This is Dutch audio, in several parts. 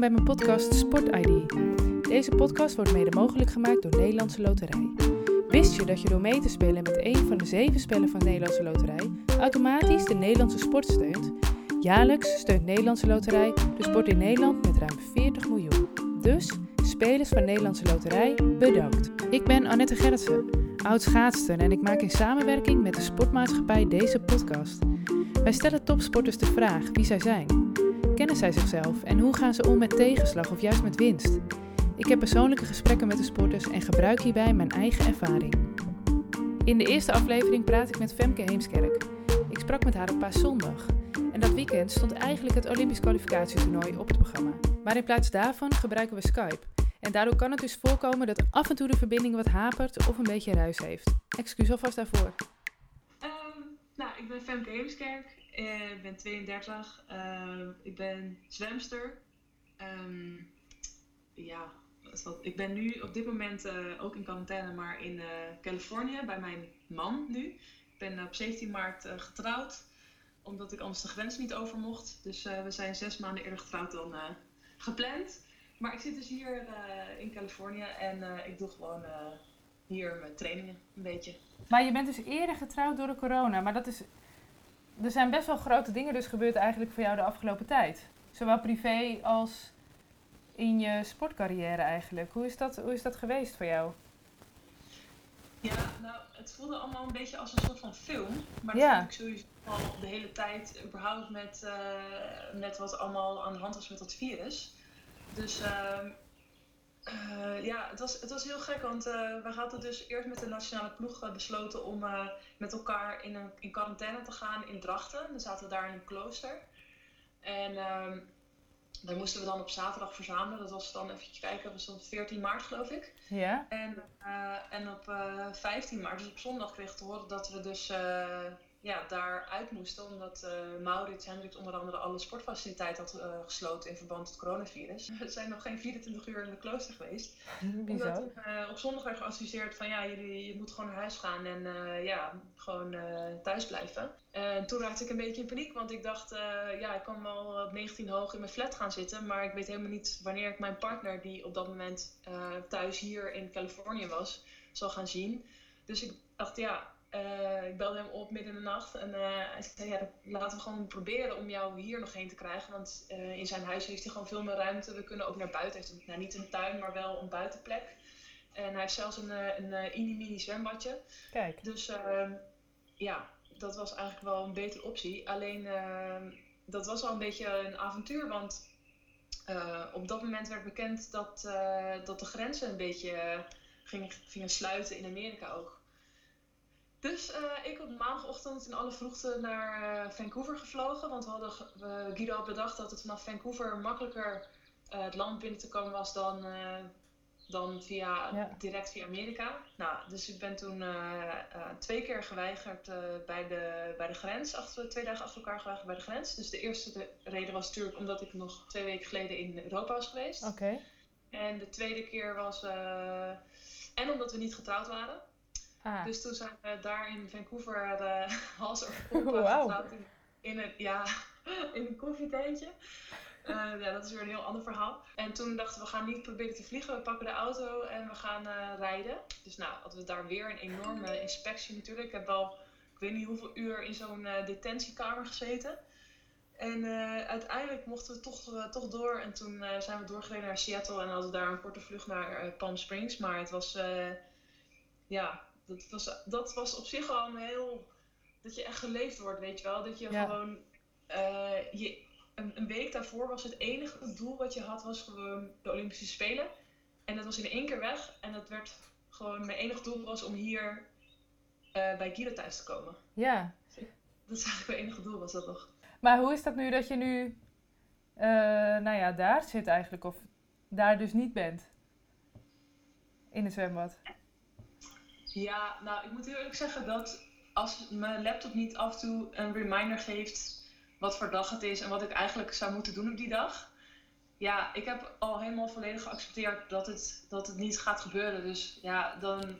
Bij mijn podcast Sport ID. Deze podcast wordt mede mogelijk gemaakt door Nederlandse Loterij. Wist je dat je door mee te spelen met een van de zeven spellen van Nederlandse Loterij automatisch de Nederlandse sport steunt? Jaarlijks steunt Nederlandse Loterij de sport in Nederland met ruim 40 miljoen. Dus, spelers van Nederlandse Loterij, bedankt. Ik ben Annette Gerritsen, oud schaatster en ik maak in samenwerking met de sportmaatschappij deze podcast. Wij stellen topsporters de vraag wie zij zijn. Kennen zij zichzelf en hoe gaan ze om met tegenslag of juist met winst? Ik heb persoonlijke gesprekken met de sporters en gebruik hierbij mijn eigen ervaring. In de eerste aflevering praat ik met Femke Heemskerk. Ik sprak met haar op paaszondag. En dat weekend stond eigenlijk het Olympisch kwalificatietoernooi op het programma. Maar in plaats daarvan gebruiken we Skype. En daardoor kan het dus voorkomen dat af en toe de verbinding wat hapert of een beetje ruis heeft. Excuus alvast daarvoor. Ehm, nou, ik ben Femke Heemskerk. Eh, ik ben 32. Ehm, ik ben zwemster. Ehm, ja, ik ben nu op dit moment eh, ook in quarantaine, maar in eh, Californië bij mijn man nu. Ik ben op 17 maart getrouwd, omdat ik anders de grens niet over mocht. Dus we zijn zes maanden eerder getrouwd dan gepland. Maar ik zit dus hier in Californië en ik doe gewoon hier mijn trainingen een beetje. Maar je bent dus eerder getrouwd door de corona, maar dat is er zijn best wel grote dingen dus gebeurd eigenlijk voor jou de afgelopen tijd. Zowel privé als in je sportcarrière eigenlijk. Hoe is dat, hoe is dat geweest voor jou? Ja, nou, het voelde allemaal een beetje als een soort van film. Maar dat ja. ik sowieso al de hele tijd überhaupt met, uh, met wat allemaal aan de hand was met dat virus. Dus uh, uh, ja, het was, het was heel gek, want uh, we hadden dus eerst met de nationale ploeg uh, besloten om met elkaar in, een, in quarantaine te gaan in Drachten. Dan zaten we daar in een klooster. En ehm, daar moesten we dan op zaterdag verzamelen. Dat was dan even kijken, dat was dan 14 maart geloof ik. Ja. En, en op 15 maart, dus op zondag, kreeg ik te horen dat we dus ja, daar uit moesten. Omdat uh, Maurits Hendricks onder andere alle sportfaciliteiten had uh, gesloten in verband met het coronavirus. We zijn nog geen 24 uur in de klooster geweest. Omdat toen, uh, op zondag werd geadviseerd van ja, jullie, je moet gewoon naar huis gaan en ja, gewoon thuis blijven. En toen raakte ik een beetje in paniek, want ik dacht, ja, ik kan wel op 19 hoog in mijn flat gaan zitten. Maar ik weet helemaal niet wanneer ik mijn partner, die op dat moment thuis hier in Californië was, zal gaan zien. Dus ik dacht, ja, uh, ik belde hem op midden in de nacht en uh, hij zei: ja, Laten we gewoon proberen om jou hier nog heen te krijgen. Want uh, in zijn huis heeft hij gewoon veel meer ruimte. We kunnen ook naar buiten. Hij heeft nou, niet een tuin, maar wel een buitenplek. En hij heeft zelfs een, een, een mini zwembadje. Kijk. Dus ehm, ja, dat was eigenlijk wel een betere optie. Alleen ehm, dat was al een beetje een avontuur. Want op dat moment werd bekend dat, dat de grenzen een beetje gingen, gingen sluiten in Amerika ook. Dus uh, ik op maandagochtend in alle vroegte naar uh, Vancouver gevlogen. Want we hadden, uh, Guido had bedacht dat het vanaf Vancouver makkelijker eh, het land binnen te komen was dan, dan via, direct via Amerika. Nou, dus ik ben toen twee keer geweigerd bij, de, bij de grens. Achter, twee dagen achter elkaar geweigerd bij de grens. Dus de eerste reden was natuurlijk omdat ik nog twee weken geleden in Europa was geweest. Oké. En de tweede keer was... en omdat we niet getrouwd waren. Ah. Dus toen zijn we daar in Vancouver uh, hals over kop wow. in, in, een, ja, in een koffietentje. Uh, ja, dat is weer een heel ander verhaal. En toen dachten we, we gaan niet proberen te vliegen. We pakken de auto en we gaan uh, rijden. Dus nou, hadden we daar weer een enorme inspectie natuurlijk. Ik heb wel, ik weet niet hoeveel uur in zo'n detentiekamer gezeten. En uiteindelijk mochten we toch, toch door. En toen zijn we doorgereden naar Seattle en hadden we daar een korte vlucht naar Palm Springs. Maar het was, ja, dat was, dat was op zich al een heel. Dat je echt geleefd wordt, weet je wel. Dat je gewoon. Uh, je, een, een, week daarvoor was het enige doel wat je had, was gewoon de Olympische Spelen. En dat was in één keer weg. En dat werd gewoon. Mijn enige doel was om hier uh, bij Guido thuis te komen. Ja. Dat is eigenlijk mijn enige doel, was dat nog. Maar hoe is dat nu dat je nu. Uh, nou ja, daar zit eigenlijk, of daar dus niet bent? In het zwembad. Ja, nou, ik moet heel eerlijk zeggen dat als mijn laptop niet af en toe een reminder geeft wat voor dag het is en wat ik eigenlijk zou moeten doen op die dag. Ja, ik heb al helemaal volledig geaccepteerd dat het, dat het niet gaat gebeuren. Dus ja, dan,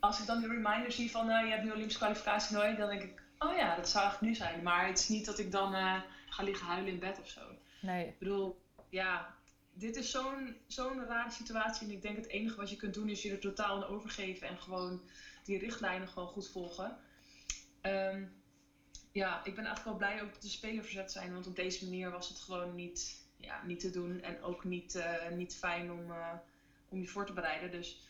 als ik dan die reminder zie van uh, je hebt nu Olympische kwalificatie nooit, dan denk ik, oh ja, dat zou eigenlijk nu zijn. Maar het is niet dat ik dan uh, ga liggen huilen in bed of zo. Nee. Ik bedoel, ja, dit is zo'n zo'n rare situatie. En ik denk het enige wat je kunt doen is je er totaal aan overgeven en gewoon die richtlijnen gewoon goed volgen. Ehm, ja, ik ben eigenlijk wel blij ook dat de spelers verzet zijn. Want op deze manier was het gewoon niet, ja, niet te doen. En ook niet, uh, niet fijn om, uh, om je voor te bereiden. Dus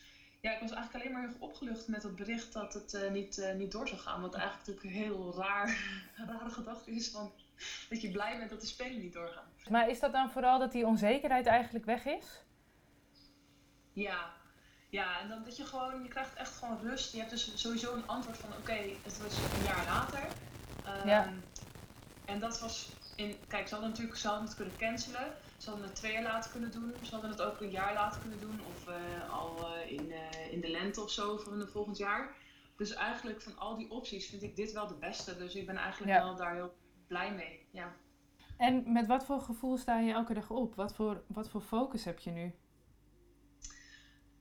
ja, ik was eigenlijk alleen maar heel opgelucht met het bericht dat het uh, niet, niet door zou gaan. Wat eigenlijk natuurlijk een heel raar, rare gedachte is. Van, dat je blij bent dat de spelen niet doorgaan. Maar is dat dan vooral dat die onzekerheid eigenlijk weg is? Ja, ja, en dan dat je gewoon, je krijgt echt gewoon rust. Je hebt dus sowieso een antwoord van oké, het was een jaar later. Um, ja. En dat was in, kijk, ze hadden natuurlijk ze hadden het kunnen cancelen. Ze hadden het twee jaar later kunnen doen. Ze hadden het ook een jaar later kunnen doen. Of uh, al uh, in, uh, in de lente of zo van het volgend jaar. Dus eigenlijk van al die opties vind ik dit wel de beste. Dus ik ben eigenlijk wel daar heel blij mee. Ja. En met wat voor gevoel sta je elke dag op? Wat voor, wat voor focus heb je nu?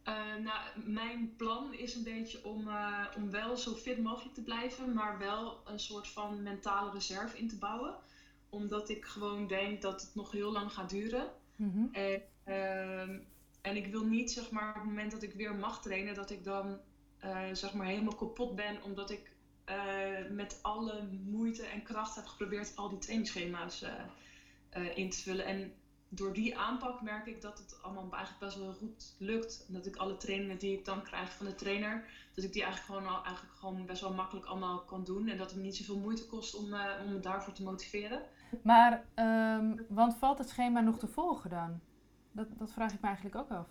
Uh, nou, mijn plan is een beetje om, uh, om wel zo fit mogelijk te blijven, maar wel een soort van mentale reserve in te bouwen. Omdat ik gewoon denk dat het nog heel lang gaat duren. Mm-hmm. En, uh, en ik wil niet, zeg maar, op het moment dat ik weer mag trainen, dat ik dan uh, zeg maar helemaal kapot ben, omdat ik met alle moeite en kracht heb geprobeerd al die trainingsschema's in te vullen. En door die aanpak merk ik dat het allemaal eigenlijk best wel goed lukt. En dat ik alle trainingen die ik dan krijg van de trainer, dat ik die eigenlijk gewoon, al, eigenlijk gewoon best wel makkelijk allemaal kan doen. En dat het me niet zoveel moeite kost om, uh, om me daarvoor te motiveren. Maar, um, want valt het schema nog te volgen dan? Dat, dat vraag ik me eigenlijk ook af.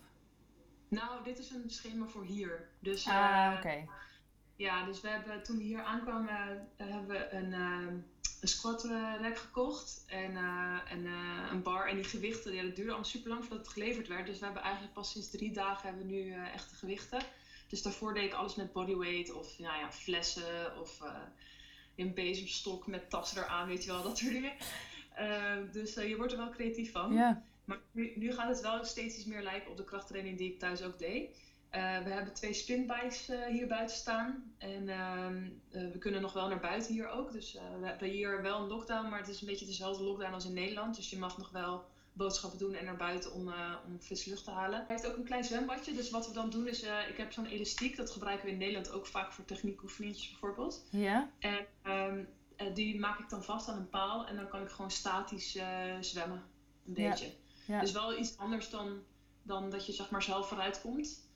Nou, dit is een schema voor hier. Dus, ah, oké. Ja, dus we hebben toen we hier aankwamen, uh, hebben we een ehm, een squat rack gekocht en, en een bar. En die gewichten, ja, dat duurde al super lang voordat het geleverd werd. Dus we hebben eigenlijk pas sinds drie dagen hebben we nu echte gewichten. Dus daarvoor deed ik alles met bodyweight of nou ja, flessen of een bezemstok met tas eraan, weet je wel, dat soort dingen. dus je wordt er wel creatief van. Yeah. Maar nu, nu gaat het wel steeds iets meer lijken op de krachttraining die ik thuis ook deed. Uh, we hebben twee spinbikes uh, hier buiten staan. En uh, we kunnen nog wel naar buiten hier ook. Dus we hebben hier wel een lockdown, maar het is een beetje dezelfde lockdown als in Nederland. Dus je mag nog wel boodschappen doen en naar buiten om, om frisse lucht te halen. Hij heeft ook een klein zwembadje. Dus wat we dan doen is, ik heb zo'n elastiek. Dat gebruiken we in Nederland ook vaak voor techniekoefeningetjes bijvoorbeeld. Ja. En ehm, die maak ik dan vast aan een paal. En dan kan ik gewoon statisch zwemmen. Een beetje. Ja. Ja. Dus wel iets anders dan, dan dat je zeg maar zelf vooruit komt.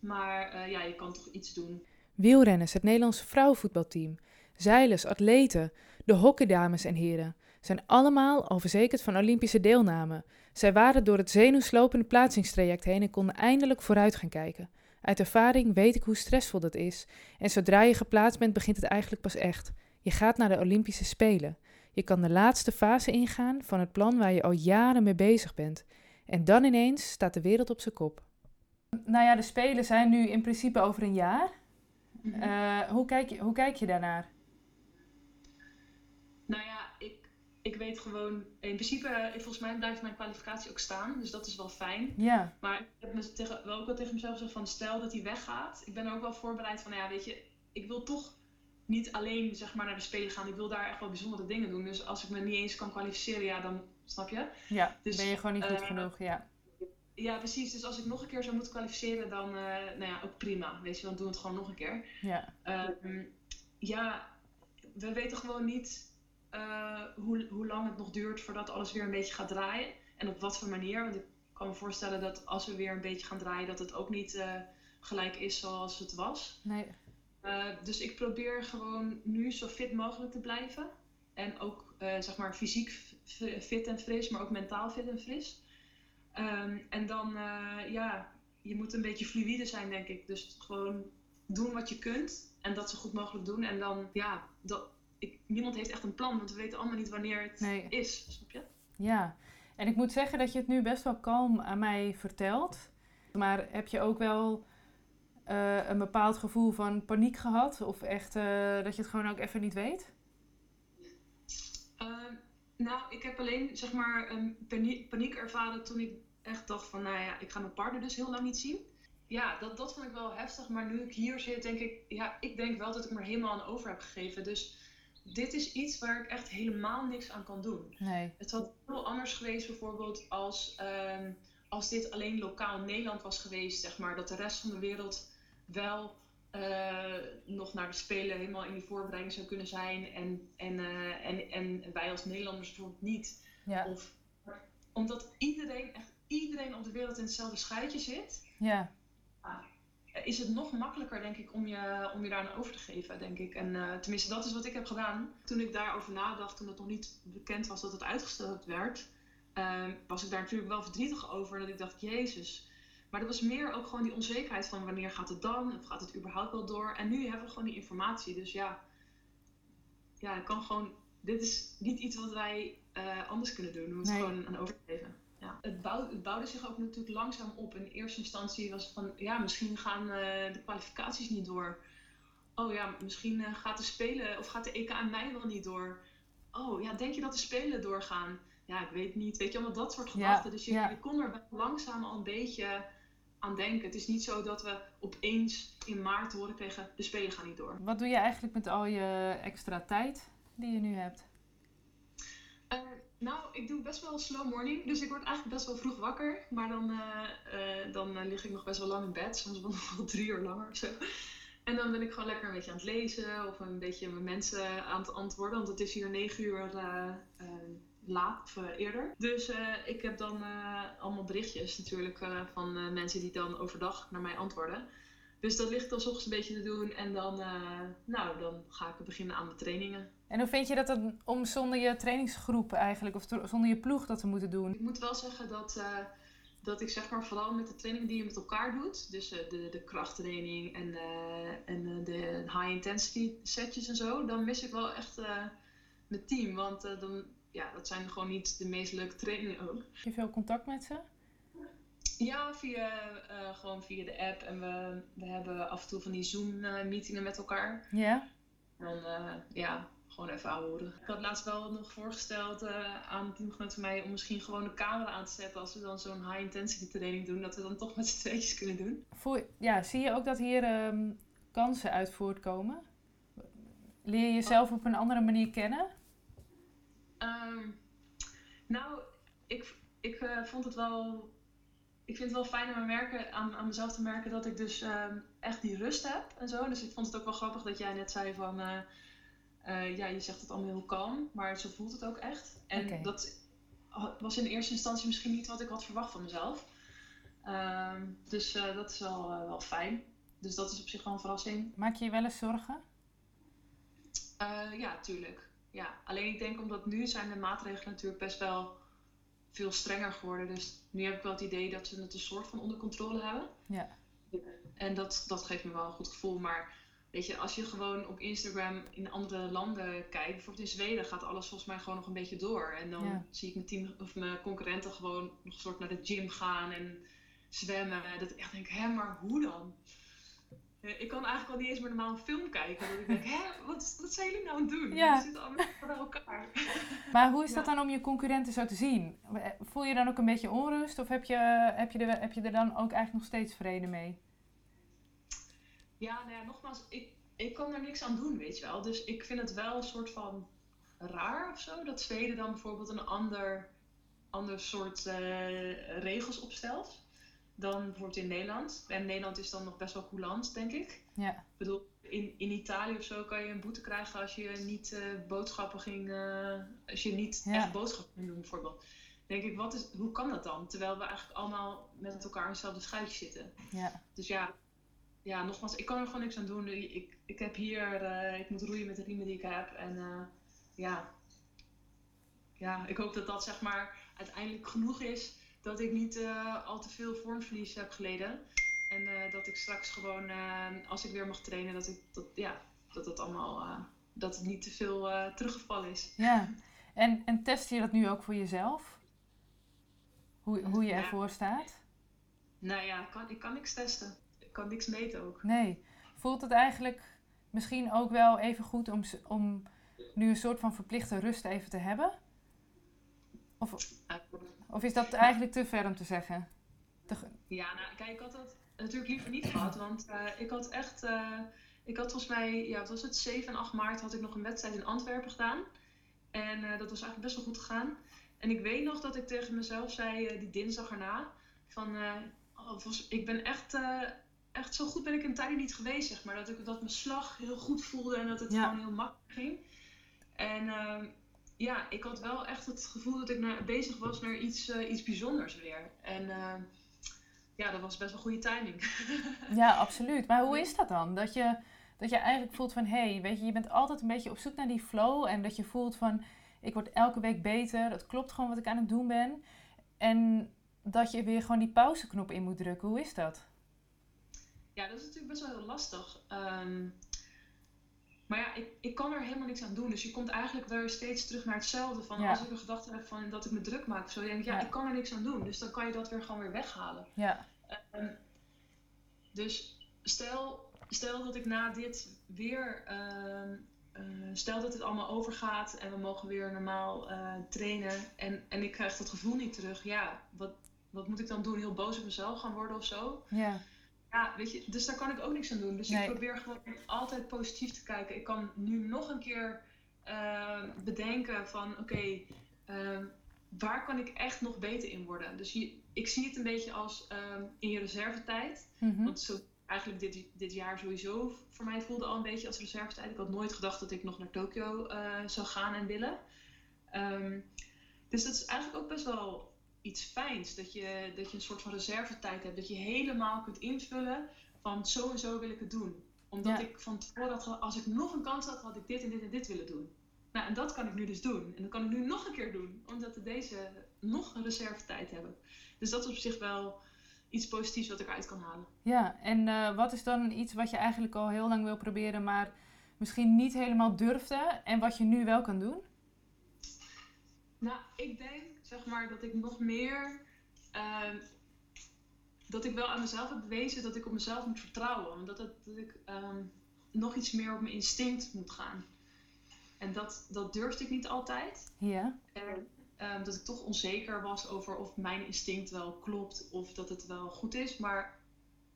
Maar uh, ja, je kan toch iets doen. Wielrenners, het Nederlandse vrouwenvoetbalteam, zeilers, atleten, de hockeydames en heren zijn allemaal al verzekerd van Olympische deelname. Zij waren door het zenuwslopende plaatsingstraject heen en konden eindelijk vooruit gaan kijken. Uit ervaring weet ik hoe stressvol dat is. En zodra je geplaatst bent, begint het eigenlijk pas echt. Je gaat naar de Olympische Spelen. Je kan de laatste fase ingaan van het plan waar je al jaren mee bezig bent. En dan ineens staat de wereld op zijn kop. Nou ja, de Spelen zijn nu in principe over een jaar. Mhm. Eh, hoe, kijk je, hoe kijk je daarnaar? Nou ja, ik, ik weet gewoon, in principe, volgens mij blijft mijn kwalificatie ook staan. Dus dat is wel fijn. Ja. Maar ik heb me tegen, wel ook wel tegen mezelf gezegd van, stel dat hij weggaat. Ik ben er ook wel voorbereid van, nou ja, weet je, ik wil toch niet alleen zeg maar, naar de Spelen gaan. Ik wil daar echt wel bijzondere dingen doen. Dus als ik me niet eens kan kwalificeren, ja, dan snap je. Ja, dus, ben je gewoon niet goed uh, genoeg, ja. Ja, precies. Dus als ik nog een keer zou moeten kwalificeren, dan uh, nou ja, ook prima. Weet je, dan doen we het gewoon nog een keer. Ja, um, ja we weten gewoon niet uh, hoe, hoe lang het nog duurt voordat alles weer een beetje gaat draaien. En op wat voor manier. Want ik kan me voorstellen dat als we weer een beetje gaan draaien, dat het ook niet uh, gelijk is zoals het was. Nee. dus ik probeer gewoon nu zo fit mogelijk te blijven. En ook zeg maar fysiek fit en fris, maar ook mentaal fit en fris. Um, en dan, uh, ja, je moet een beetje fluïde zijn, denk ik. Dus gewoon doen wat je kunt en dat zo goed mogelijk doen. En dan, ja, dat, ik, niemand heeft echt een plan, want we weten allemaal niet wanneer het nee. is. Snap je? Ja, en ik moet zeggen dat je het nu best wel kalm aan mij vertelt. Maar heb je ook wel uh, een bepaald gevoel van paniek gehad? Of echt uh, dat je het gewoon ook even niet weet? Nou, ik heb alleen zeg maar een paniek, paniek ervaren toen ik echt dacht van, nou ja, ik ga mijn partner dus heel lang niet zien. Ja, dat, dat vond ik wel heftig. Maar nu ik hier zit, denk ik, ja, ik denk wel dat ik me er helemaal aan over heb gegeven. Dus dit is iets waar ik echt helemaal niks aan kan doen. Nee. Het had heel anders geweest bijvoorbeeld als, ehm, als dit alleen lokaal Nederland was geweest, zeg maar. Dat de rest van de wereld wel uh, nog naar de Spelen helemaal in die voorbereiding zou kunnen zijn. En, en, uh, en, en wij als Nederlanders bijvoorbeeld niet. Ja. Of, omdat iedereen, echt iedereen op de wereld in hetzelfde schuitje zit. Ja. Uh, is het nog makkelijker, denk ik, om je, om je daar aan over te geven, denk ik. En uh, tenminste, dat is wat ik heb gedaan. Toen ik daarover nadacht, toen het nog niet bekend was dat het uitgesteld werd, ehm, was ik daar natuurlijk wel verdrietig over. Dat ik dacht, Jezus. Maar er was meer ook gewoon die onzekerheid van wanneer gaat het dan? Of gaat het überhaupt wel door? En nu hebben we gewoon die informatie. Dus ja, ja ik kan gewoon... Dit is niet iets wat wij uh, anders kunnen doen. We moeten nee. gewoon aan overgeven. Ja. Het, bouw, het bouwde zich ook natuurlijk langzaam op. In eerste instantie was van, ja, misschien gaan uh, de kwalificaties niet door. Oh ja, misschien uh, gaat de Spelen of gaat de EK in mei wel niet door. Oh ja, denk je dat de Spelen doorgaan? Ja, ik weet niet. Weet je, allemaal dat soort gedachten. Ja, dus je, ja. je kon er langzaam al een beetje aan denken. Het is niet zo dat we opeens in maart horen kregen, de Spelen gaan niet door. Wat doe je eigenlijk met al je extra tijd die je nu hebt? Uh, nou, ik doe best wel slow morning. Dus ik word eigenlijk best wel vroeg wakker. Maar dan, uh, uh, dan lig ik nog best wel lang in bed. Soms wel nog wel drie uur langer of zo. En dan ben ik gewoon lekker een beetje aan het lezen. Of een beetje met mensen aan het antwoorden. Want het is hier negen uur laat of eerder. Dus ik heb dan allemaal berichtjes natuurlijk van mensen die dan overdag naar mij antwoorden. Dus dat ligt dan soms een beetje te doen. En dan, nou, dan ga ik beginnen aan mijn trainingen. En hoe vind je dat dan om zonder je trainingsgroep eigenlijk, of zonder je ploeg dat te moeten doen? Ik moet wel zeggen dat, uh, dat ik zeg maar vooral met de trainingen die je met elkaar doet, dus uh, de, de krachttraining en, en de high intensity setjes en zo, dan mis ik wel echt mijn team. Want dan, ja, dat zijn gewoon niet de meest leuke trainingen ook. Heb je veel contact met ze? Ja, via, gewoon via de app. En we, we hebben af en toe van die Zoom-meetingen met elkaar. Ja? En ja, gewoon even aanhoren. Ik had laatst wel nog voorgesteld uh, aan een teamgenoot van mij om misschien gewoon de camera aan te zetten als we dan zo'n high intensity training doen, dat we dan toch met z'n tweetjes kunnen doen. Voor, ja, zie je ook dat hier um, kansen uit voortkomen? Leer je jezelf op een andere manier kennen? Um, nou, ik, ik uh, vond het wel. Ik vind het wel fijn aan, merken, aan, aan mezelf te merken dat ik dus um, echt die rust heb en zo. Dus ik vond het ook wel grappig dat jij net zei van. Uh, uh, ja, je zegt het allemaal heel kalm, maar zo voelt het ook echt. En okay. dat was in eerste instantie misschien niet wat ik had verwacht van mezelf. Uh, dus uh, dat is wel, uh, wel fijn. Dus dat is op zich wel een verrassing. Maak je je wel eens zorgen? Ja, tuurlijk. Ja. Alleen ik denk omdat nu zijn de maatregelen natuurlijk best wel veel strenger geworden. Dus nu heb ik wel het idee dat ze het een soort van onder controle hebben. Ja. En dat, dat geeft me wel een goed gevoel. Maar Weet je, als je gewoon op Instagram in andere landen kijkt, bijvoorbeeld in Zweden gaat alles volgens mij gewoon nog een beetje door. En dan ja. zie ik mijn team of mijn concurrenten gewoon nog een soort naar de gym gaan en zwemmen. Dat ik echt denk, hè, maar hoe dan? Ik kan eigenlijk al niet eens meer normaal een film kijken. Dat ik denk, hè, wat, wat zijn jullie nou aan het doen? Ja. We zitten allemaal bij elkaar. Maar hoe is dat dan om je concurrenten zo te zien? Voel je dan ook een beetje onrust? Of heb je, heb je, er, heb je er dan ook eigenlijk nog steeds vrede mee? Ja, nou ja, nogmaals, ik, ik kan er niks aan doen, weet je wel. Dus ik vind het wel een soort van raar of zo. Dat Zweden dan bijvoorbeeld een ander, ander soort uh, regels opstelt dan bijvoorbeeld in Nederland. En Nederland is dan nog best wel coulant, denk ik. Ja. Ik bedoel, in, in Italië of zo kan je een boete krijgen als je niet uh, boodschappen ging... Uh, als je niet Ja. echt boodschappen ging doen, bijvoorbeeld. denk ik, wat is, hoe kan dat dan? Terwijl we eigenlijk allemaal met elkaar in hetzelfde schuitje zitten. Ja. Dus ja, ja, nogmaals, ik kan er gewoon niks aan doen. Ik, ik heb hier, uh, ik moet roeien met de riemen die ik heb. En ja. ja, ik hoop dat dat zeg maar uiteindelijk genoeg is. Dat ik niet uh, al te veel vormverlies heb geleden. En dat ik straks gewoon, als ik weer mag trainen, dat ik dat, ja, dat het allemaal, dat het niet te veel teruggevallen is. Ja, en, en test je dat nu ook voor jezelf? Hoe, hoe je Ja. ervoor staat? Nou ja, ik kan, ik kan niks testen. Ik kan niks meten ook. Nee. Voelt het eigenlijk misschien ook wel even goed om, om nu een soort van verplichte rust even te hebben? Of, of is dat eigenlijk te ver om te zeggen? Te Ja, nou, kijk, ik had dat natuurlijk liever niet gehad, want eh, ik had echt, eh, Ik had volgens mij, ja, wat was het, 7 en 8 maart had ik nog een wedstrijd in Antwerpen gedaan. En dat was eigenlijk best wel goed gegaan. En ik weet nog dat ik tegen mezelf zei, die dinsdag erna, van oh, ik ben echt, echt zo goed ben ik in tijden niet geweest, zeg maar. Dat, ik, dat mijn slag heel goed voelde en dat het gewoon heel makkelijk ging. En ehm, ja, ik had wel echt het gevoel dat ik naar, bezig was naar iets, uh, iets bijzonders weer. En ehm, ja, dat was best wel goede timing. ja, absoluut. Maar hoe is dat dan? Dat je, dat je eigenlijk voelt van, hé, hey, weet je, je bent altijd een beetje op zoek naar die flow. En dat je voelt van, ik word elke week beter. Dat klopt gewoon wat ik aan het doen ben. En dat je weer gewoon die pauzeknop in moet drukken. Hoe is dat? Ja, dat is natuurlijk best wel heel lastig. Ehm, maar ja, ik, ik kan er helemaal niks aan doen. Dus je komt eigenlijk weer steeds terug naar hetzelfde. Van als ik een gedachte heb van dat ik me druk maak of zo, denk ik, ja, ik kan er niks aan doen. Dus dan kan je dat weer gewoon weer weghalen. Ja. Ehm, dus stel, stel dat ik na dit weer, ehm, eh, stel dat het allemaal overgaat en we mogen weer normaal uh, trainen en, en ik krijg dat gevoel niet terug. Ja, wat, wat moet ik dan doen? Heel boos op mezelf gaan worden of zo? Ja. Ja, weet je, dus daar kan ik ook niks aan doen. Dus ik probeer gewoon altijd positief te kijken. Ik kan nu nog een keer uh, bedenken van oké, ehm, waar kan ik echt nog beter in worden? Dus je, ik zie het een beetje als um, in je reservetijd. Mm Want zo, eigenlijk dit, dit jaar sowieso voor mij voelde al een beetje als reservetijd. Ik had nooit gedacht dat ik nog naar Tokio uh, zou gaan en willen. Um, dus dat is eigenlijk ook best wel iets fijns. Dat je, dat je een soort van reservetijd hebt. Dat je helemaal kunt invullen van zo en zo wil ik het doen. Omdat ik van tevoren had, als ik nog een kans had, had ik dit en dit en dit willen doen. Nou, en dat kan ik nu dus doen. En dat kan ik nu nog een keer doen. Omdat we deze nog een reservetijd hebben. Dus dat is op zich wel iets positiefs wat ik eruit kan halen. Ja, en uh, wat is dan iets wat je eigenlijk al heel lang wil proberen, maar misschien niet helemaal durfde en wat je nu wel kan doen? Nou, ik denk zeg maar dat ik nog meer. Uh, dat ik wel aan mezelf heb bewezen dat ik op mezelf moet vertrouwen. Omdat dat, dat ik um, nog iets meer op mijn instinct moet gaan. En dat, dat durfde ik niet altijd. Ja. En um, dat ik toch onzeker was over of mijn instinct wel klopt of dat het wel goed is. Maar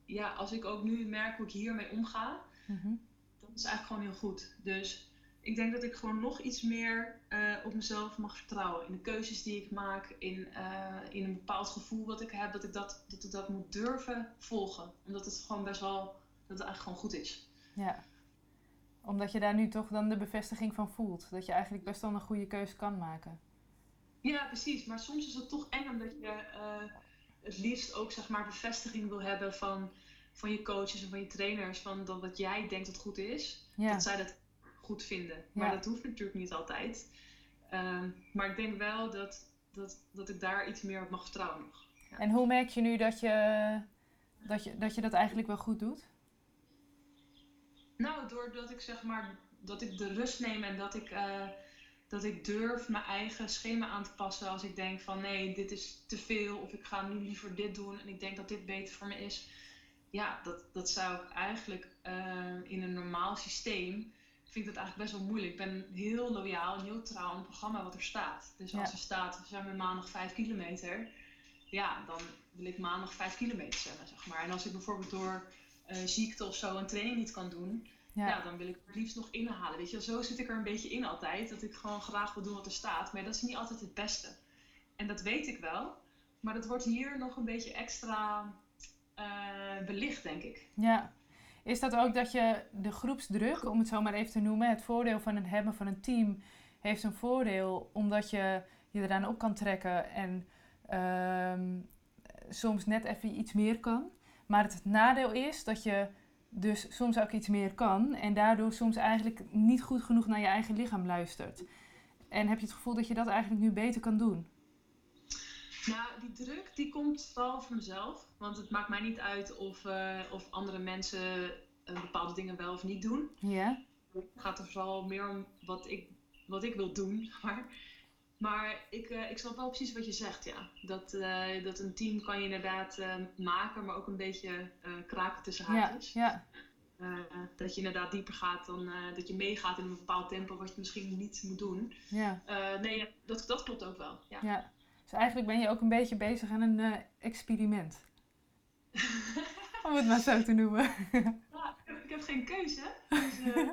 ja, als ik ook nu merk hoe ik hiermee omga, mm -hmm. dat is eigenlijk gewoon heel goed. Dus ik denk dat ik gewoon nog iets meer uh, op mezelf mag vertrouwen. In de keuzes die ik maak, in, uh, in een bepaald gevoel wat ik heb, dat ik dat, dat ik dat moet durven volgen. Omdat het gewoon best wel, dat het eigenlijk gewoon goed is. Ja, omdat je daar nu toch dan de bevestiging van voelt. Dat je eigenlijk best wel een goede keuze kan maken. Ja, precies. Maar soms is het toch eng omdat je uh, het liefst ook zeg maar bevestiging wil hebben van, van je coaches en van je trainers. Van dat wat jij denkt dat goed is, ja. dat zij dat goed vinden. Maar dat hoeft natuurlijk niet altijd. Ehm, maar ik denk wel dat, dat, dat ik daar iets meer op mag vertrouwen nog. Ja. En hoe merk je nu dat je, dat je dat je dat eigenlijk wel goed doet? Nou, doordat ik zeg maar dat ik de rust neem en dat ik, uh, dat ik durf mijn eigen schema aan te passen als ik denk van nee, dit is te veel of ik ga nu liever dit doen en ik denk dat dit beter voor me is. Ja, dat, dat zou ik eigenlijk uh, in een normaal systeem vind ik dat eigenlijk best wel moeilijk. Ik ben heel loyaal en heel trouw aan het programma wat er staat. Dus als er staat, we zijn maandag 5 kilometer. Ja, dan wil ik maandag 5 kilometer zwemmen, zeg maar. En als ik bijvoorbeeld door uh, ziekte of zo een training niet kan doen, ja. dan wil ik het liefst nog inhalen. Weet je, zo zit ik er een beetje in altijd. Dat ik gewoon graag wil doen wat er staat. Maar dat is niet altijd het beste. En dat weet ik wel. Maar dat wordt hier nog een beetje extra uh, belicht, denk ik. Ja, is dat ook dat je de groepsdruk, om het zo maar even te noemen, het voordeel van het hebben van een team heeft een voordeel omdat je je eraan op kan trekken en uh, soms net even iets meer kan. Maar het nadeel is dat je dus soms ook iets meer kan en daardoor soms eigenlijk niet goed genoeg naar je eigen lichaam luistert. En heb je het gevoel dat je dat eigenlijk nu beter kan doen? Nou, die druk die komt vooral van mezelf. Want het maakt mij niet uit of, uh, of andere mensen uh, bepaalde dingen wel of niet doen. Ja. Het gaat er vooral meer om wat ik, wat ik wil doen. Maar, maar ik, uh, ik snap wel precies wat je zegt, ja. Dat, dat een team kan je inderdaad maken, maar ook een beetje kraken tussen haakjes. Ja, ja. dat je inderdaad dieper gaat dan dat je meegaat in een bepaald tempo wat je misschien niet moet doen. Ja. nee, dat, dat klopt ook wel. Ja. Dus eigenlijk ben je ook een beetje bezig aan een uh, experiment. Om het maar zo te noemen. ja, ik heb heb geen keuze. Dus, uh,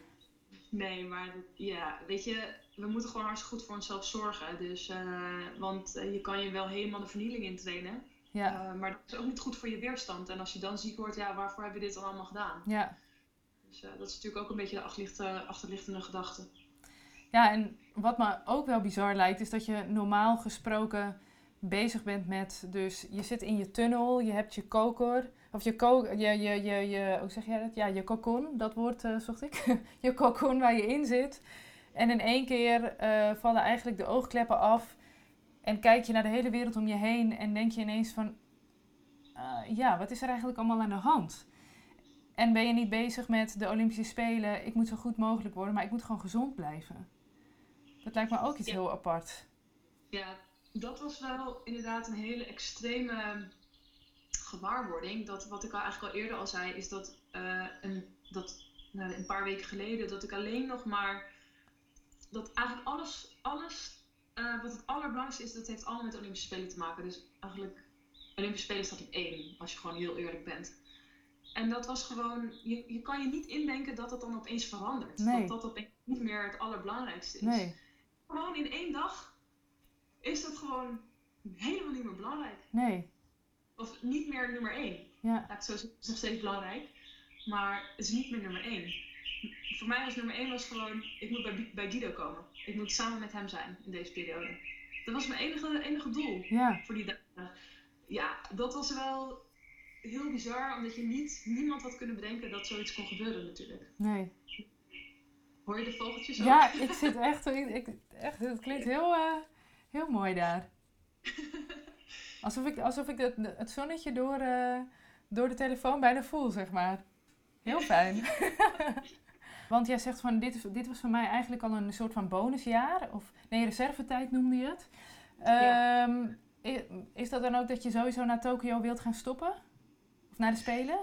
nee, maar ja, weet je, we moeten gewoon hartstikke goed voor onszelf zorgen. Dus, uh, want je kan je wel helemaal de vernieling intrainen. Ja. maar dat is ook niet goed voor je weerstand. En als je dan ziek wordt, ja, waarvoor hebben we dit dan allemaal gedaan? Ja. Dus dat is natuurlijk ook een beetje de achterliggende gedachte. Ja, en wat me ook wel bizar lijkt, is dat je normaal gesproken bezig bent met, dus je zit in je tunnel, je hebt je koker, of je, ko je, je, je, je, hoe zeg jij dat? Ja, je kokon, dat woord uh, zocht ik. je kokon waar je in zit. En in één keer uh, vallen eigenlijk de oogkleppen af en kijk je naar de hele wereld om je heen en denk je ineens van, uh, ja, wat is er eigenlijk allemaal aan de hand? En ben je niet bezig met de Olympische Spelen, ik moet zo goed mogelijk worden, maar ik moet gewoon gezond blijven. Dat lijkt me ook iets heel apart. Ja, dat was wel inderdaad een hele extreme gewaarwording. Dat, wat ik al eigenlijk al eerder al zei, is dat, uh, een, dat nou, een paar weken geleden, dat ik alleen nog maar. Dat eigenlijk alles, alles uh, wat het allerbelangrijkste is, dat heeft allemaal met de Olympische Spelen te maken. Dus eigenlijk, Olympische Spelen staat op één, als je gewoon heel eerlijk bent. En dat was gewoon, je, je kan je niet indenken dat dat dan opeens verandert. Nee. Dat dat opeens niet meer het allerbelangrijkste is. Nee gewoon in één dag is dat gewoon helemaal niet meer belangrijk. Nee. Of niet meer nummer één. Ja. het is nog steeds belangrijk, maar het is niet meer nummer één. Voor mij was nummer één was gewoon, ik moet bij, bij Guido komen. Ik moet samen met hem zijn in deze periode. Dat was mijn enige, enige doel ja. voor die dagen. Ja, dat was wel heel bizar, omdat je niet, niemand had kunnen bedenken dat zoiets kon gebeuren natuurlijk. Nee. Hoor je de vogeltjes ook? Ja, ik zit echt, ik, echt het klinkt heel, uh, heel mooi daar. Alsof ik, alsof ik het, het zonnetje door, uh, door de telefoon bijna voel, zeg maar. Heel fijn. Want jij zegt van, dit, dit was voor mij eigenlijk al een soort van bonusjaar. Of, nee, reservetijd noemde je het. Um, is dat dan ook dat je sowieso naar Tokio wilt gaan stoppen? Of naar de Spelen?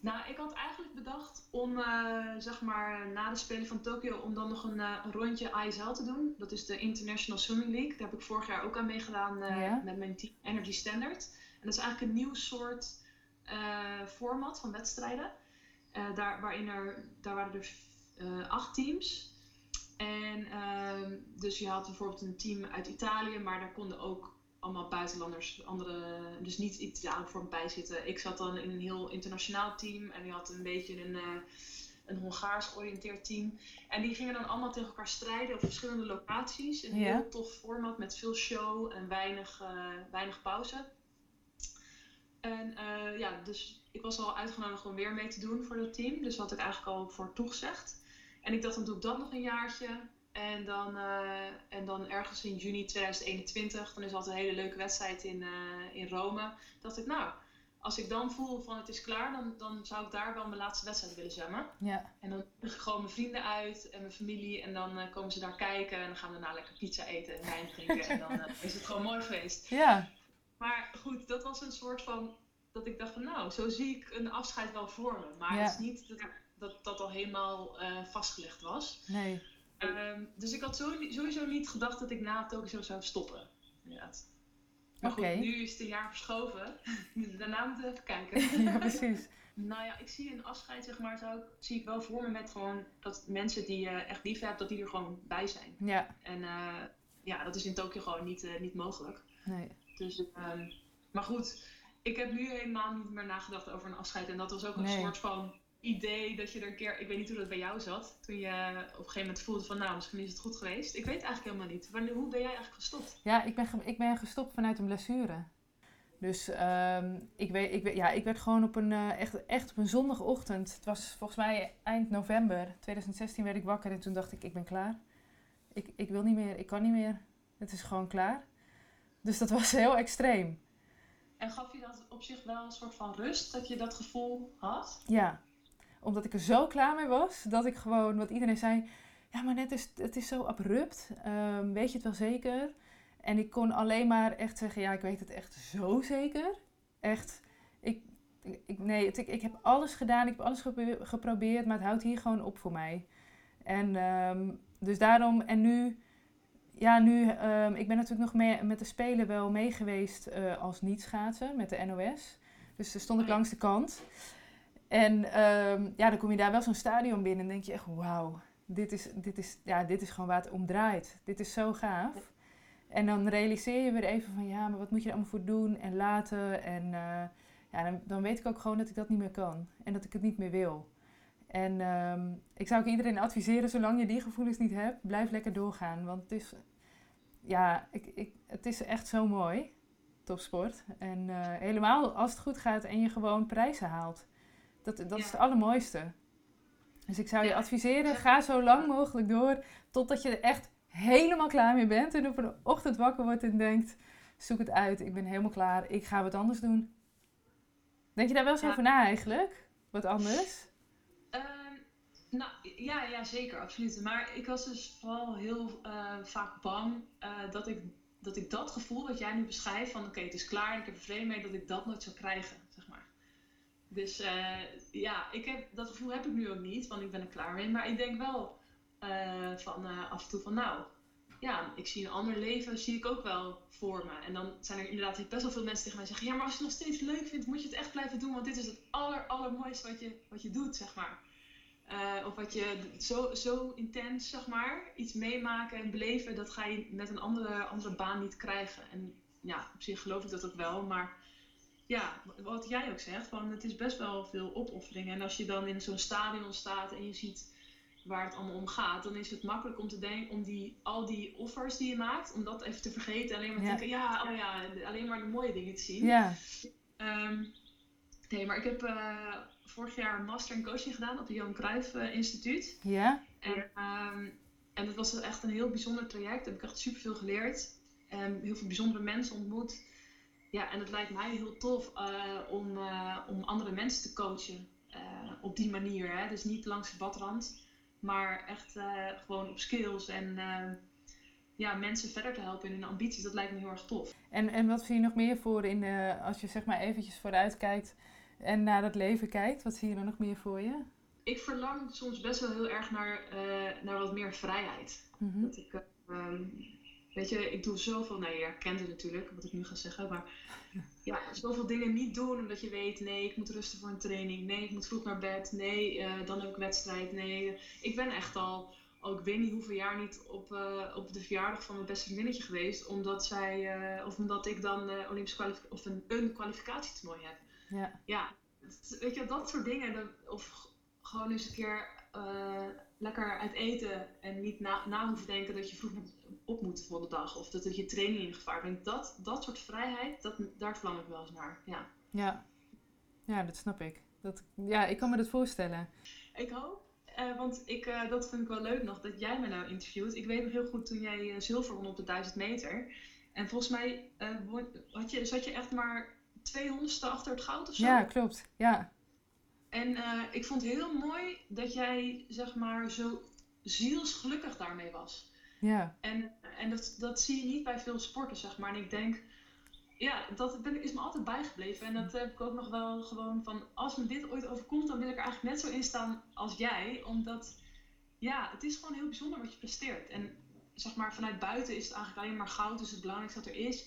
Nou, ik had eigenlijk bedacht om, uh, zeg maar, na de Spelen van Tokio, om dan nog een, uh, een, rondje ISL te doen. Dat is de International Swimming League. Daar heb ik vorig jaar ook aan meegedaan uh, met mijn team Energy Standard. En dat is eigenlijk een nieuw soort format van wedstrijden. daar, waarin er, daar waren er acht teams. En ehm, dus je had bijvoorbeeld een team uit Italië, maar daar konden ook allemaal buitenlanders, andere, dus niet Italianen voor bij zitten. Ik zat dan in een heel internationaal team en die had een beetje een, uh, een Hongaars georiënteerd team. En die gingen dan allemaal tegen elkaar strijden op verschillende locaties. Een heel tof format met veel show en weinig, uh, weinig pauze. En uh, ja, dus ik was al uitgenodigd om weer mee te doen voor dat team. Dus had ik eigenlijk al voor toegezegd. En ik dacht, dan doe ik dat nog een jaartje. En dan, uh, en dan ergens in juni 2021, dan is altijd een hele leuke wedstrijd in, uh, in Rome. Dacht ik, nou, als ik dan voel van het is klaar, dan, dan zou ik daar wel mijn laatste wedstrijd willen zwemmen. Ja. En dan nodig ik gewoon mijn vrienden uit en mijn familie. En dan uh, komen ze daar kijken en dan gaan we daarna lekker pizza eten en wijn drinken. en dan is het gewoon mooi geweest. Ja. Maar goed, dat was een soort van, dat ik dacht van nou, zo zie ik een afscheid wel vormen. Maar het is niet dat dat, dat al helemaal vastgelegd was. Nee. Um, dus ik had sowieso niet gedacht dat ik na Tokio zou stoppen. Inderdaad. Maar goed, nu is het een jaar verschoven. Daarna moeten we even kijken. ja, precies. nou ja, ik zie een afscheid, zeg maar, zou ik, zie ik wel voor me met gewoon dat mensen die je echt lief hebt, dat die er gewoon bij zijn. Ja. En uh, ja, dat is in Tokio gewoon niet, uh, niet mogelijk. Nee. Dus, um, maar goed, ik heb nu helemaal niet meer nagedacht over een afscheid. En dat was ook een soort van idee dat je er een keer, ik weet niet hoe dat bij jou zat, toen je op een gegeven moment voelde van nou, misschien is het goed geweest. Ik weet eigenlijk helemaal niet. Wanneer, hoe ben jij eigenlijk gestopt? Ja, ik ben, ik ben gestopt vanuit een blessure. Dus um, ik, weet, ik, weet, ja, ik werd gewoon op een, uh, echt, echt op een zondagochtend, het was volgens mij eind november 2016 werd ik wakker en toen dacht ik, ik ben klaar. Ik, ik wil niet meer, ik kan niet meer. Het is gewoon klaar. Dus dat was heel extreem. En gaf je dat op zich wel een soort van rust, dat je dat gevoel had? Ja, omdat ik er zo klaar mee was, dat ik gewoon, wat iedereen zei, ja, maar net is, het is zo abrupt. Um, weet je het wel zeker? En ik kon alleen maar echt zeggen, ja, ik weet het echt zo zeker. Echt, ik, ik, nee, ik, ik heb alles gedaan, ik heb alles geprobeerd, maar het houdt hier gewoon op voor mij. En um, dus daarom, en nu, ja, nu, um, ik ben natuurlijk nog mee, met de Spelen wel meegeweest uh, als niet-schaatsen met de NOS. Dus daar stond ik langs de kant. En ehm, ja, dan kom je daar wel zo'n stadion binnen en denk je echt, wauw, dit is, dit, is, ja, dit is gewoon waar het om draait. Dit is zo gaaf. En dan realiseer je weer even van, ja, maar wat moet je er allemaal voor doen en laten. En uh, ja, dan, dan, weet ik ook gewoon dat ik dat niet meer kan. En dat ik het niet meer wil. En ehm, ik zou ook iedereen adviseren, zolang je die gevoelens niet hebt, blijf lekker doorgaan. Want het is, ja, ik, ik, het is echt zo mooi, topsport. En uh, helemaal als het goed gaat en je gewoon prijzen haalt. Dat, dat is het allermooiste. Dus ik zou je adviseren, ga zo lang mogelijk door totdat je er echt helemaal klaar mee bent. En op een ochtend wakker wordt en denkt, zoek het uit, ik ben helemaal klaar, ik ga wat anders doen. Denk je daar wel eens over na eigenlijk? Wat anders? Ehm, nou, ja, ja, zeker, absoluut. Maar ik was dus vooral heel uh, vaak bang uh, dat, ik, dat ik dat gevoel wat jij nu beschrijft, van oké, het is klaar, ik heb er vrede mee, dat ik dat nooit zou krijgen. Dus uh, ja, ik heb, dat gevoel heb ik nu ook niet, want ik ben er klaar mee. Maar ik denk wel van af en toe van nou, ja, ik zie een ander leven, zie ik ook wel voor me. En dan zijn er inderdaad best wel veel mensen tegen mij zeggen, ja, maar als je het nog steeds leuk vindt, moet je het echt blijven doen, want dit is het aller, allermooiste wat je, wat je doet, zeg maar. Uh, of wat je zo, zo intens, zeg maar, iets meemaken en beleven, dat ga je met een andere, andere baan niet krijgen. En ja, op zich geloof ik dat ook wel, maar ja, wat jij ook zegt, van het is best wel veel opofferingen. En als je dan in zo'n stadion staat en je ziet waar het allemaal om gaat, dan is het makkelijk om te denken, om die, al die offers die je maakt, om dat even te vergeten. Alleen maar te denken, ja, oh ja, alleen maar de mooie dingen te zien. Ja. Um, nee, maar ik heb uh, vorig jaar een master in coaching gedaan op het Johan Cruijff uh, Instituut. Ja. En, um, en dat was echt een heel bijzonder traject. Daar heb ik echt superveel geleerd. En heel veel bijzondere mensen ontmoet. Ja, en het lijkt mij heel tof uh, om, om andere mensen te coachen. op die manier. Hè? Dus niet langs de badrand. Maar echt gewoon op skills en ja, mensen verder te helpen in hun ambities, dat lijkt me heel erg tof. En, en wat zie je nog meer voor in de, als je zeg maar eventjes vooruit kijkt en naar dat leven kijkt, wat zie je er nog meer voor je? Ik verlang soms best wel heel erg naar, uh, naar wat meer vrijheid. Mm -hmm. Dat ik, um, weet je, ik doe zoveel, nee, je herkent het natuurlijk, wat ik nu ga zeggen, maar ja, zoveel dingen niet doen omdat je weet, nee, ik moet rusten voor een training. Nee, ik moet vroeg naar bed. Nee, uh, dan ook wedstrijd. Nee, ik ben echt al, al ik weet niet hoeveel jaar niet op, uh, op de verjaardag van mijn beste vriendinnetje geweest. Omdat zij, uh, of omdat ik dan Olympische kwalificatie of een, een kwalificatietoernooi heb. Ja. ja, weet je, dat soort dingen. Of gewoon eens een keer lekker uit eten en niet na, na hoeven denken dat je vroeg op moet voor de dag of dat je training in gevaar brengt. Dat, dat soort vrijheid, dat, daar verlang ik wel eens naar. Ja, ja. ja dat snap ik. Dat, ja, ik kan me dat voorstellen. Ik hoop. Uh, want ik, uh, dat vind ik wel leuk nog, dat jij me nou interviewt. Ik weet nog heel goed toen jij uh, zilver won op de 1000 meter. En volgens mij had je, zat je echt maar 200ste achter het goud of zo. Ja, klopt. Ja. En ik vond het heel mooi dat jij, zeg maar, zo zielsgelukkig daarmee was. Ja. En, en dat, dat zie je niet bij veel sporters, zeg maar. En ik denk, ja, dat ben, is me altijd bijgebleven. En dat heb ik ook nog wel gewoon van, als me dit ooit overkomt, dan wil ik er eigenlijk net zo in staan als jij. Omdat, ja, het is gewoon heel bijzonder wat je presteert. En zeg maar, vanuit buiten is het eigenlijk alleen maar goud, dus het belangrijkste dat er is.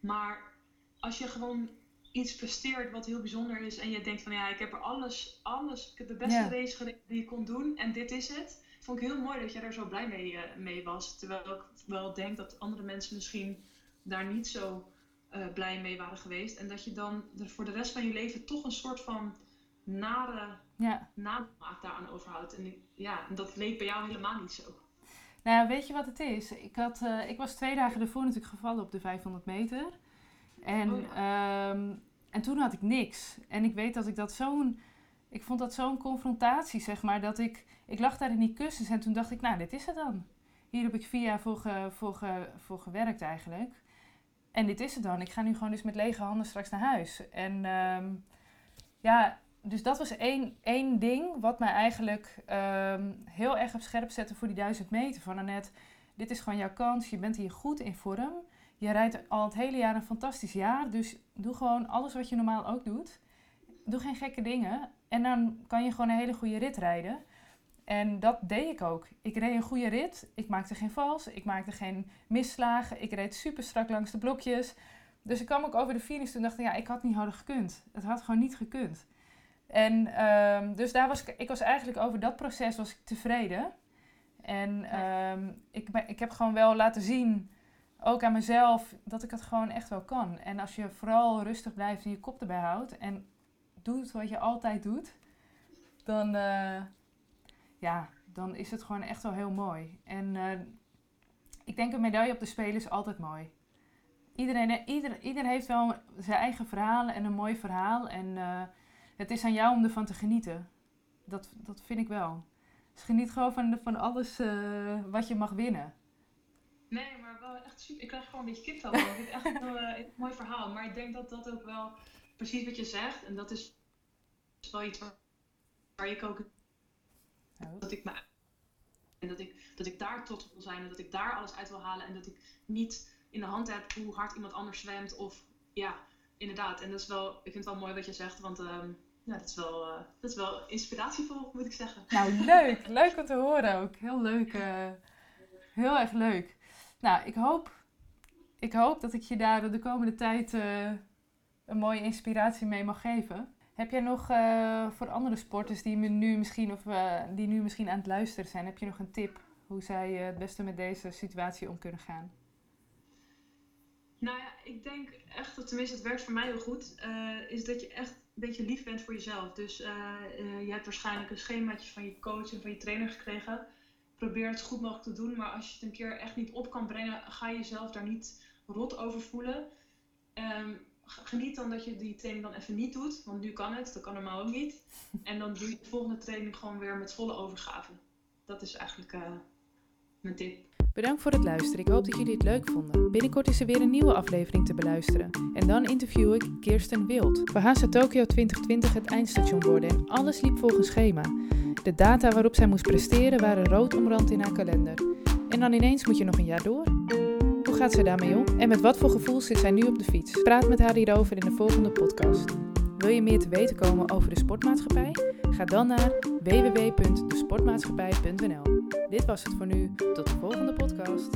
Maar als je gewoon iets presteert wat heel bijzonder is en je denkt van ja, ik heb er alles, alles, ik heb de beste race gereden die je kon doen en dit is het vond ik heel mooi dat jij daar zo blij mee, uh, mee was. Terwijl ik wel denk dat andere mensen misschien daar niet zo uh, blij mee waren geweest. En dat je dan voor de rest van je leven toch een soort van nare ja. namaak daaraan overhoudt. En ja, dat leek bij jou helemaal niet zo. Nou weet je wat het is? Ik, had, uh, ik was twee dagen ervoor natuurlijk gevallen op de 500 meter. En, oh ja. um, en toen had ik niks. En ik weet dat ik dat zo'n ik vond dat zo'n confrontatie, zeg maar, dat ik, ik lag daar in die kussens en toen dacht ik, nou, dit is het dan. Hier heb ik vier jaar voor, voor, voor gewerkt eigenlijk. En dit is het dan. Ik ga nu gewoon dus met lege handen straks naar huis. En um, ja, dus dat was één, één ding wat mij eigenlijk um, heel erg op scherp zette voor die duizend meter. Van Annette, dit is gewoon jouw kans. Je bent hier goed in vorm. Je rijdt al het hele jaar een fantastisch jaar. Dus doe gewoon alles wat je normaal ook doet. Doe geen gekke dingen. En dan kan je gewoon een hele goede rit rijden. En dat deed ik ook. Ik reed een goede rit. Ik maakte geen vals. Ik maakte geen misslagen. Ik reed super strak langs de blokjes. Dus ik kwam ook over de finish. Toen dacht ik, ja, ik had niet harder gekund. Het had gewoon niet gekund. En ehm, dus daar was ik, ik was eigenlijk over dat proces was ik tevreden. En ehm, ik, ik heb gewoon wel laten zien, ook aan mezelf, dat ik het gewoon echt wel kan. En als je vooral rustig blijft en je kop erbij houdt en doet wat je altijd doet, dan, uh, ja, dan is het gewoon echt wel heel mooi. En uh, ik denk een medaille op de Spelen is altijd mooi. Iedereen, ieder, ieder heeft wel zijn eigen verhalen en een mooi verhaal. En het is aan jou om ervan te genieten. Dat, dat vind ik wel. Dus geniet gewoon van, van alles wat je mag winnen. Nee, maar wel echt super. Ik krijg gewoon een beetje kipvel. ik vind echt wel, uh, een mooi verhaal. Maar ik denk dat dat ook wel precies wat je zegt. En dat is wel iets waar, waar ik ook. Dat ik me. En dat ik, dat ik daar tot wil zijn. En dat ik daar alles uit wil halen. En dat ik niet in de hand heb hoe hard iemand anders zwemt. Of ja, inderdaad. En dat is wel. Ik vind het wel mooi wat je zegt. Want. Um, ja, dat is wel, uh, dat is wel inspiratievol, moet ik zeggen. Nou, leuk. leuk om te horen ook. Heel leuk. Uh, heel erg leuk. Nou, ik hoop, ik hoop dat ik je daar de komende tijd uh, een mooie inspiratie mee mag geven. Heb jij nog voor andere sporters die, me nu misschien, of, die nu misschien aan het luisteren zijn, heb je nog een tip hoe zij het beste met deze situatie om kunnen gaan? Nou ja, ik denk echt, dat tenminste het werkt voor mij heel goed, is dat je echt een beetje lief bent voor jezelf. Dus je hebt waarschijnlijk een schemaatje van je coach en van je trainer gekregen. Probeer het zo goed mogelijk te doen, maar als je het een keer echt niet op kan brengen, ga je jezelf daar niet rot over voelen. Um, geniet dan dat je die training dan even niet doet, want nu kan het, dat kan normaal ook niet. En dan doe je de volgende training gewoon weer met volle overgave. Dat is eigenlijk uh, mijn tip. Bedankt voor het luisteren. Ik hoop dat jullie het leuk vonden. Binnenkort is er weer een nieuwe aflevering te beluisteren. En dan interview ik Kirsten Wild. Voor haar zou Tokyo 2020 het eindstation worden en alles liep volgens schema. De data waarop zij moest presteren waren rood omrand in haar kalender. En dan ineens moet je nog een jaar door. Hoe gaat zij daarmee om? En met wat voor gevoel zit zij nu op de fiets? Praat met haar hierover in de volgende podcast. Wil je meer te weten komen over de sportmaatschappij? Ga dan naar www.desportmaatschappij.nl. Dit was het voor nu. Tot de volgende podcast.